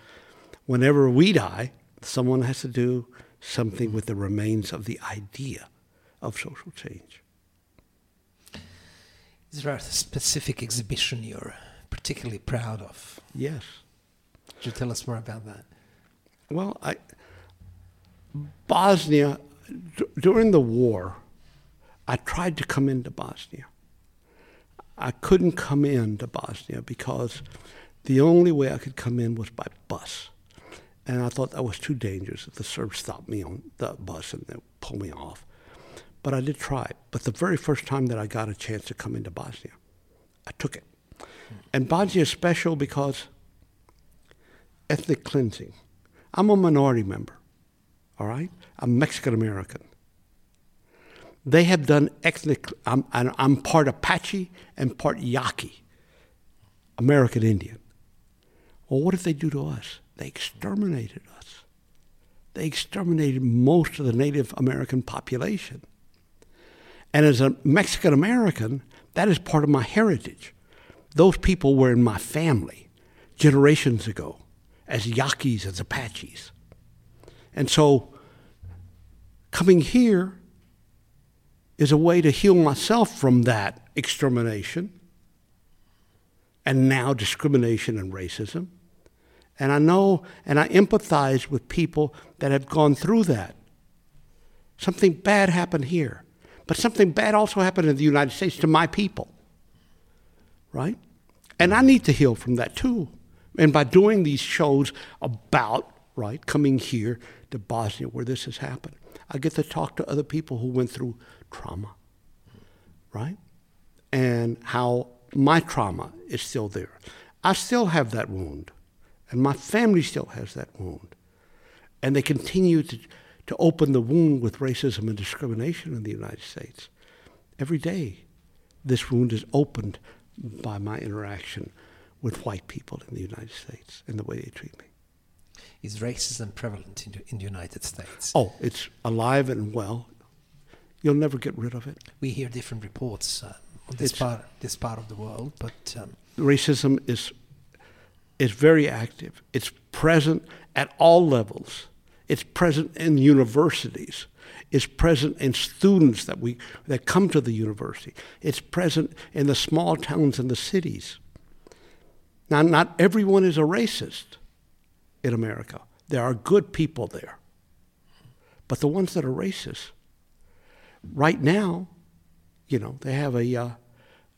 whenever we die, someone has to do something with the remains of the idea of social change. Is there a specific exhibition you're particularly proud of? Yes. Could you tell us more about that? Well, I, Bosnia, d- during the war, I tried to come into Bosnia. I couldn't come into Bosnia because the only way I could come in was by bus. And I thought that was too dangerous if the Serbs stopped me on the bus and they pull me off. But I did try. But the very first time that I got a chance to come into Bosnia, I took it. And Bosnia is special because ethnic cleansing. I'm a minority member, all right? I'm Mexican American. They have done ethnic, I'm, I'm part Apache and part Yaqui, American Indian. Well, what did they do to us? They exterminated us. They exterminated most of the Native American population. And as a Mexican American, that is part of my heritage. Those people were in my family generations ago as Yaquis, as Apaches. And so coming here is a way to heal myself from that extermination and now discrimination and racism. And I know and I empathize with people that have gone through that. Something bad happened here, but something bad also happened in the United States to my people. Right? And I need to heal from that too. And by doing these shows about, right, coming here to Bosnia where this has happened, I get to talk to other people who went through trauma, right? And how my trauma is still there. I still have that wound, and my family still has that wound. And they continue to, to open the wound with racism and discrimination in the United States. Every day, this wound is opened by my interaction with white people in the United States and the way they treat me. Is racism prevalent in the, in the United States? Oh, it's alive and well. You'll never get rid of it. We hear different reports uh, on this part, this part of the world, but um, racism is is very active. It's present at all levels. It's present in universities. It's present in students that we that come to the university. It's present in the small towns and the cities. Now, not everyone is a racist in America. There are good people there. But the ones that are racist, right now, You know, they have a, uh,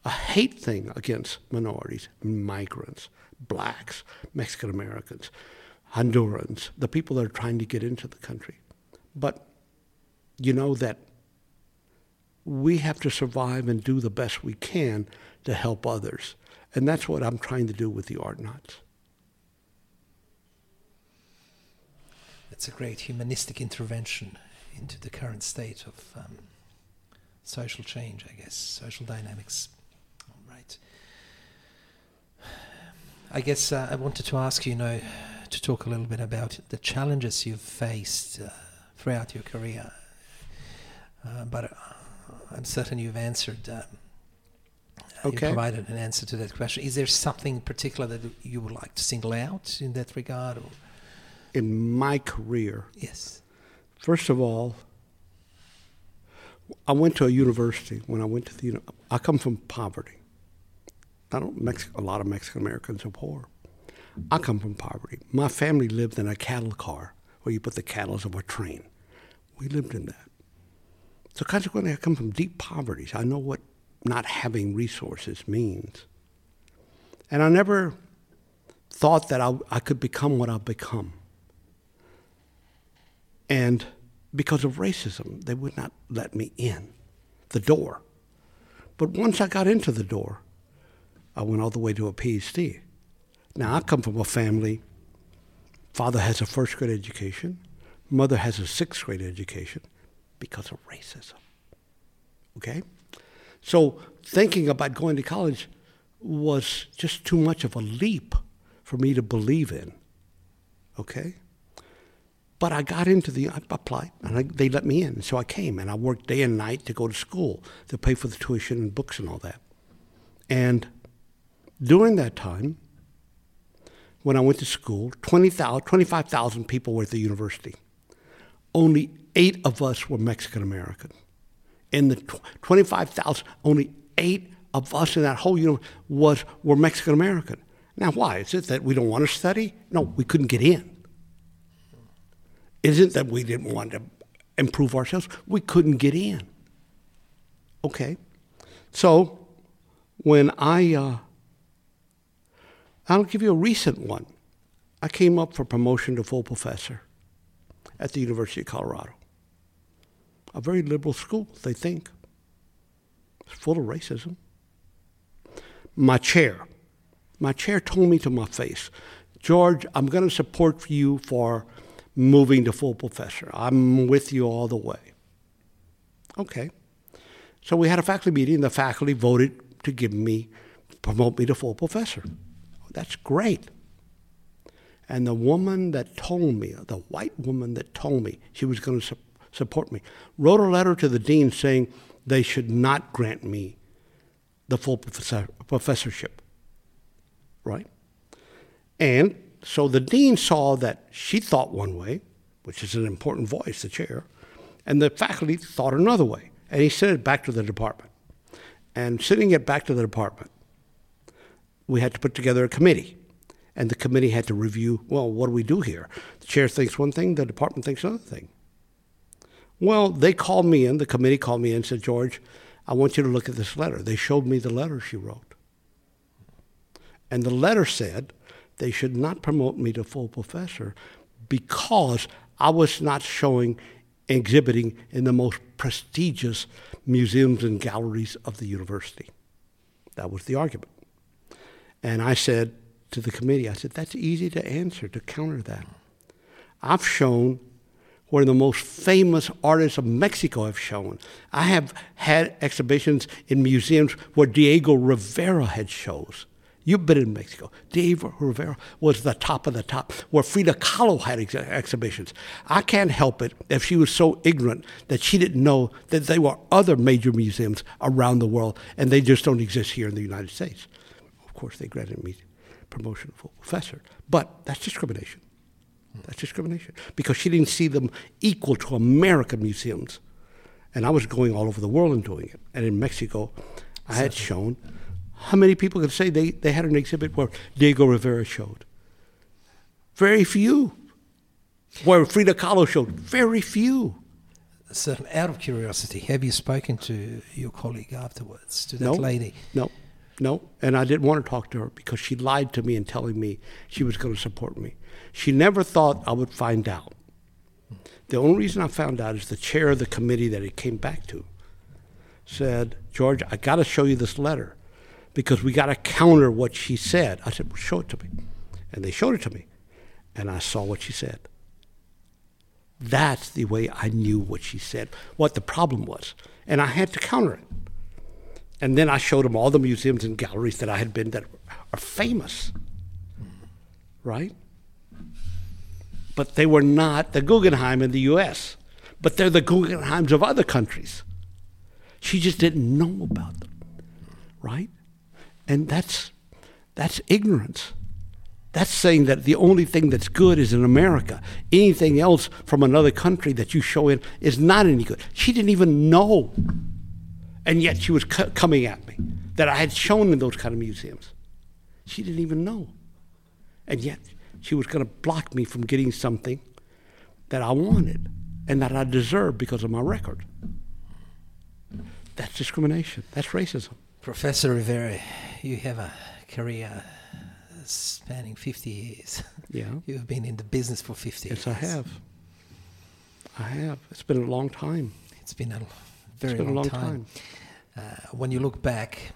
a hate thing against minorities, migrants, blacks, Mexican Americans, Hondurans, the people that are trying to get into the country. But you know that we have to survive and do the best we can to help others. And that's what I'm trying to do with the Artnauts. It's a great humanistic intervention into the current state of um, social change, I guess, social dynamics. Right. I guess uh, I wanted to ask you, you know, to talk a little bit about the challenges you've faced uh, throughout your career. Uh, but uh, I'm certain you've answered. Um, okay. You provided an answer to that question. Is there something particular that you would like to single out in that regard? Or? In my career, yes. First of all, I went to a university. When I went to the, I come from poverty. I don't. Mex- a lot of Mexican Americans are poor. I come from poverty. My family lived in a cattle car where you put the cattle of a train. We lived in that. So consequently, I come from deep poverty. So I know what not having resources means. And I never thought that I, I could become what I've become. And because of racism, they would not let me in the door. But once I got into the door, I went all the way to a PhD. Now, I come from a family, father has a first grade education, mother has a sixth grade education because of racism. Okay? So thinking about going to college was just too much of a leap for me to believe in. Okay? But I got into the, I applied, and I, they let me in. So I came, and I worked day and night to go to school to pay for the tuition and books and all that. And during that time, when I went to school, 25,000 people were at the university. Only eight of us were Mexican American. In the 25,000, only eight of us in that whole university was, were Mexican American. Now, why? Is it that we don't want to study? No, we couldn't get in. Isn't that we didn't want to improve ourselves? We couldn't get in. Okay. So, when I, uh, I'll give you a recent one. I came up for promotion to full professor at the University of Colorado. A very liberal school, they think. It's full of racism. My chair, my chair told me to my face, George, I'm going to support you for moving to full professor. I'm with you all the way. Okay. So we had a faculty meeting. The faculty voted to give me, promote me to full professor. That's great. And the woman that told me, the white woman that told me she was going to su- support me, wrote a letter to the dean saying they should not grant me the full professor- professorship. Right? And so the dean saw that she thought one way, which is an important voice, the chair, and the faculty thought another way. And he sent it back to the department. And sending it back to the department, we had to put together a committee. And the committee had to review well, what do we do here? The chair thinks one thing, the department thinks another thing. Well, they called me in, the committee called me in and said, George, I want you to look at this letter. They showed me the letter she wrote. And the letter said they should not promote me to full professor because I was not showing, exhibiting in the most prestigious museums and galleries of the university. That was the argument. And I said to the committee, I said, that's easy to answer, to counter that. I've shown where the most famous artists of Mexico have shown. I have had exhibitions in museums where Diego Rivera had shows. You've been in Mexico. Diego Rivera was the top of the top, where Frida Kahlo had ex- exhibitions. I can't help it if she was so ignorant that she didn't know that there were other major museums around the world, and they just don't exist here in the United States. Course, they granted me promotion full professor, but that's discrimination. That's discrimination because she didn't see them equal to American museums, and I was going all over the world and doing it. And in Mexico, I had shown how many people could say they, they had an exhibit where Diego Rivera showed? Very few. Where Frida Kahlo showed? Very few. certain out of curiosity, have you spoken to your colleague afterwards, to that No. lady? No, no. And I didn't want to talk to her because she lied to me in telling me she was going to support me. She never thought I would find out. The only reason I found out is the chair of the committee that it came back to said, George, I got to show you this letter because we got to counter what she said. I said, well, show it to me. And they showed it to me. And I saw what she said. That's the way I knew what she said, what the problem was. And I had to counter it. And then I showed him all the museums and galleries that I had been that are famous, right? But they were not the Guggenheim in the U.S., but they're the Guggenheims of other countries. She just didn't know about them, right? And that's that's ignorance. That's saying that the only thing that's good is in America. Anything else from another country that you show in is not any good. She didn't even know. And yet she was co- coming at me that I had shown in those kind of museums. She didn't even know. And yet she was going to block me from getting something that I wanted and that I deserved because of my record. That's discrimination. That's racism. Professor Rivera, you have a career spanning 50 years. Yeah. You've been in the business for 50 Yes, years. I have. I have. It's been a long time. It's been a very long, long time. Uh, when you look back,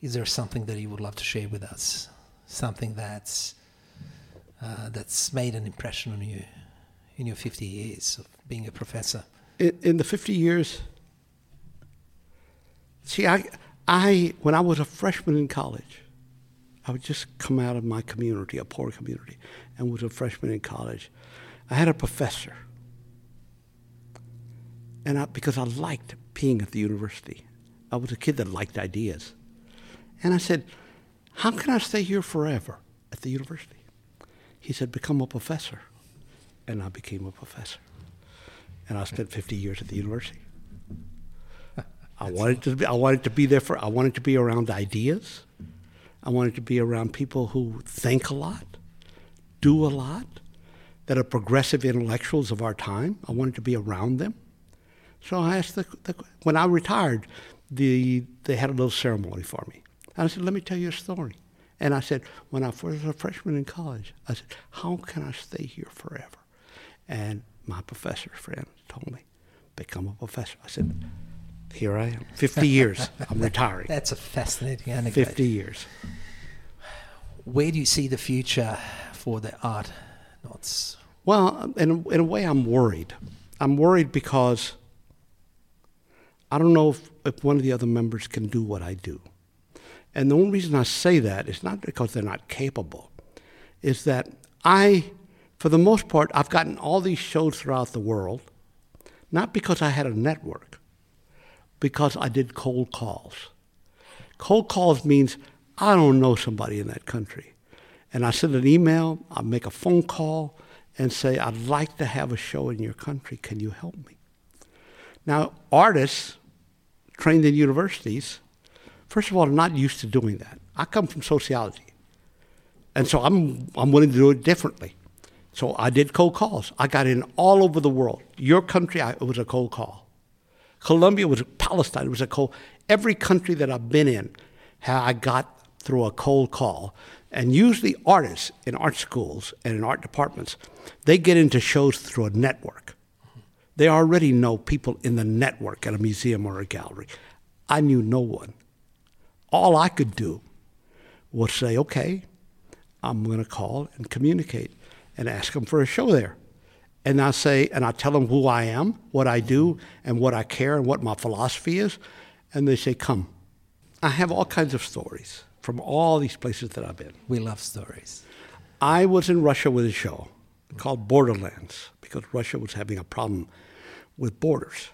is there something that you would love to share with us? Something that's uh, that's made an impression on you in your 50 years of being a professor? In, in the 50 years, see, I, I, when I was a freshman in college, I would just come out of my community, a poor community, and was a freshman in college. I had a professor, and I, because I liked being at the university, I was a kid that liked ideas, and I said, "How can I stay here forever at the university?" He said, "Become a professor," and I became a professor, and I spent 50 years at the university. I wanted to be, I wanted to be there for I wanted to be around ideas. I wanted to be around people who think a lot, do a lot, that are progressive intellectuals of our time. I wanted to be around them. So I asked the, the when I retired, the they had a little ceremony for me. And I said, "Let me tell you a story." And I said, when I was a freshman in college, I said, "How can I stay here forever?" And my professor friend told me, "Become a professor." I said, "Here I am, 50 years. I'm retiring. That's a fascinating anecdote. 50 years." Where do you see the future for the art knots? Well, in in a way, I'm worried. I'm worried because I don't know if, if one of the other members can do what I do. And the only reason I say that is not because they're not capable, is that I, for the most part, I've gotten all these shows throughout the world, not because I had a network, because I did cold calls. Cold calls means I don't know somebody in that country. And I send an email, I make a phone call, and say, I'd like to have a show in your country. Can you help me? Now, artists trained in universities, first of all, are not used to doing that. I come from sociology. And so I'm, I'm willing to do it differently. So I did cold calls. I got in all over the world. Your country, I, it was a cold call. Colombia was Palestine. It was a cold. Every country that I've been in, I got through a cold call. And usually, artists in art schools and in art departments, they get into shows through a network. They already know people in the network at a museum or a gallery. I knew no one. All I could do was say, okay, I'm going to call and communicate and ask them for a show there. And I say, and I tell them who I am, what I do, and what I care, and what my philosophy is. And they say, come. I have all kinds of stories from all these places that I've been. We love stories. I was in Russia with a show called Borderlands because Russia was having a problem with borders.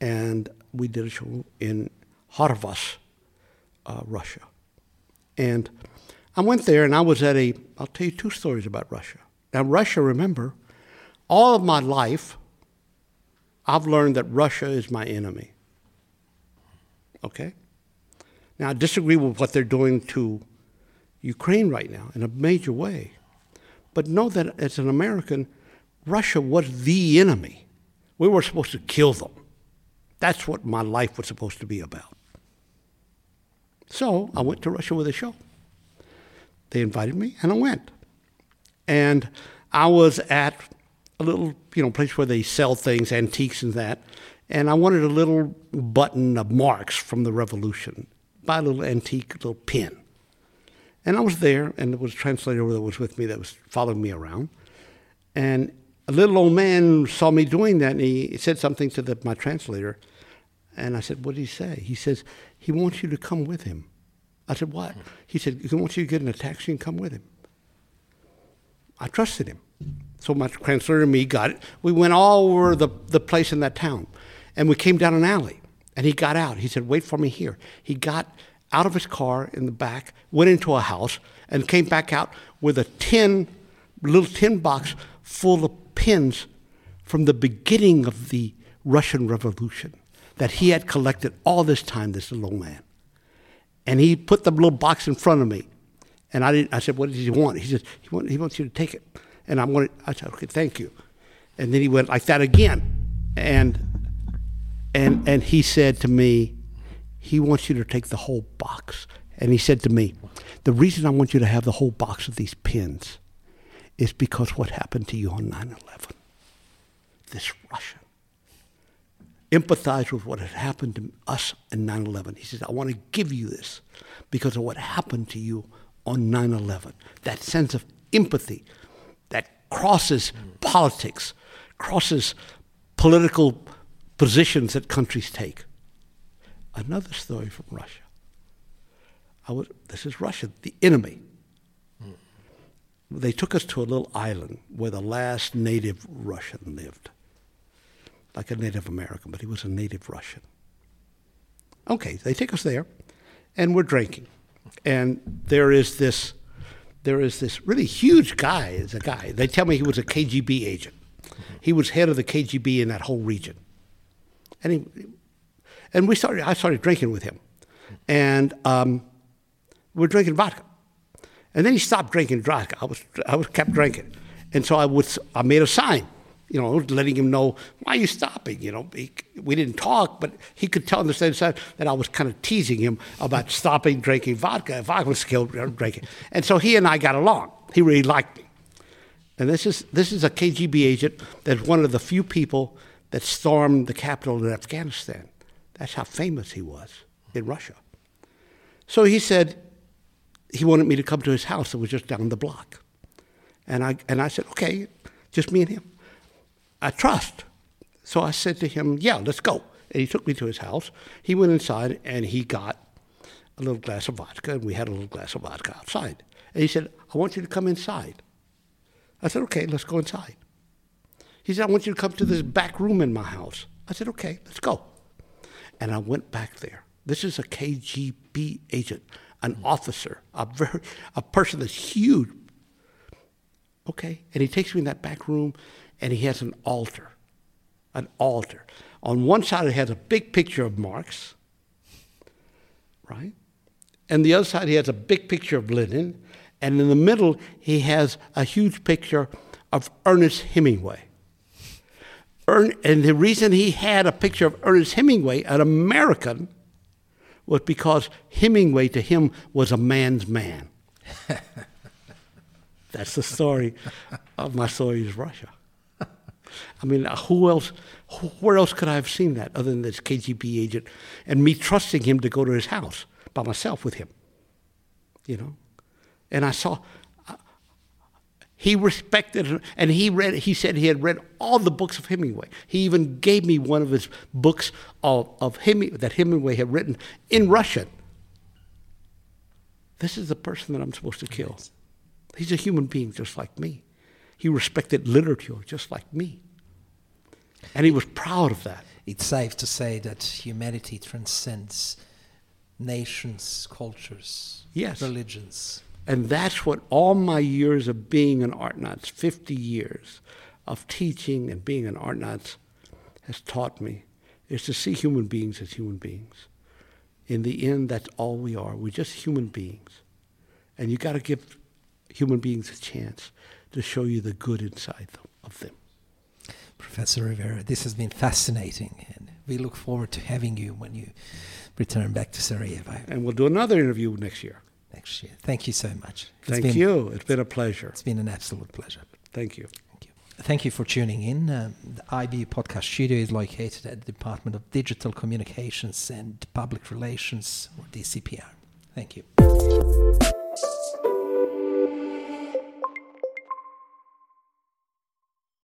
And we did a show in Harvas, uh, Russia. And I went there and I was at a, I'll tell you two stories about Russia. Now, Russia, remember, all of my life, I've learned that Russia is my enemy. Okay? Now, I disagree with what they're doing to Ukraine right now in a major way. But know that as an American, Russia was the enemy. We were supposed to kill them. That's what my life was supposed to be about. So I went to Russia with a show. They invited me, and I went. And I was at a little, you know, place where they sell things, antiques and that. And I wanted a little button of Marx from the Revolution, buy a little antique little pin. And I was there, and there was a translator that was with me that was following me around. And a little old man saw me doing that, and he said something to the, my translator. And I said, What did he say? He says, He wants you to come with him. I said, What? He said, He wants you to get in a taxi and come with him. I trusted him. So my translator and me got it. We went all over the, the place in that town. And we came down an alley. And he got out. He said, Wait for me here. He got out of his car in the back, went into a house, and came back out with a tin, little tin box full of pins from the beginning of the Russian Revolution that he had collected all this time, this little man. And he put the little box in front of me. And I, didn't, I said, What does he want? He said, he, want, he wants you to take it. And I, wanted, I said, Okay, thank you. And then he went like that again. And, and, and he said to me, He wants you to take the whole box. And he said to me, The reason I want you to have the whole box of these pins is because what happened to you on 9 11. This Russian empathize with what had happened to us in 9 11. He says, I want to give you this because of what happened to you on 9 11. That sense of empathy that crosses politics, crosses political positions that countries take. Another story from Russia. I was, this is Russia, the enemy. They took us to a little island where the last native Russian lived like a Native American, but he was a native Russian. Okay, they take us there, and we're drinking, and there is this, there is this really huge guy. Is a guy. They tell me he was a KGB agent. He was head of the KGB in that whole region, and he, and we started. I started drinking with him, and um, we're drinking vodka, and then he stopped drinking vodka. I was I was kept drinking, and so I would I made a sign you know, letting him know, why are you stopping? You know, he, we didn't talk, but he could tell on the same side that I was kind of teasing him about stopping drinking vodka if I was killed drinking. And so he and I got along. He really liked me. And this is, this is a KGB agent that's one of the few people that stormed the capital in Afghanistan. That's how famous he was in Russia. So he said he wanted me to come to his house that was just down the block. And I, and I said, okay, just me and him. I trust. So I said to him, Yeah, let's go. And he took me to his house. He went inside and he got a little glass of vodka, and we had a little glass of vodka outside. And he said, I want you to come inside. I said, Okay, let's go inside. He said, I want you to come to this back room in my house. I said, Okay, let's go. And I went back there. This is a KGB agent, an officer, a, very, a person that's huge. Okay. And he takes me in that back room and he has an altar. An altar. On one side, it has a big picture of Marx, right? And the other side, he has a big picture of Lenin. And in the middle, he has a huge picture of Ernest Hemingway. Ern, and the reason he had a picture of Ernest Hemingway, an American, was because Hemingway to him was a man's man. That's the story of my story is Russia. I mean, uh, who else? Where else could I have seen that other than this KGB agent and me trusting him to go to his house by myself with him? You know, and I saw he respected and he read. He said he had read all the books of Hemingway. He even gave me one of his books of, of Hemingway, that Hemingway had written in Russian. This is the person that I'm supposed to kill. He's a human being just like me. He respected literature just like me. And he was proud of that. It's safe to say that humanity transcends nations, cultures, yes. religions. And that's what all my years of being an Artnaut, 50 years of teaching and being an Artnaut, has taught me, is to see human beings as human beings. In the end, that's all we are. We're just human beings. And you got to give human beings a chance to show you the good inside of them. Professor Rivera. This has been fascinating, and we look forward to having you when you return back to Sarajevo And we'll do another interview next year. Next year. Thank you so much. It's Thank been- you. It's been a pleasure. It's been an absolute pleasure. Thank you. Thank you. Thank you for tuning in. Um, the IBU podcast studio is located at the Department of Digital Communications and Public Relations, or DCPR. Thank you.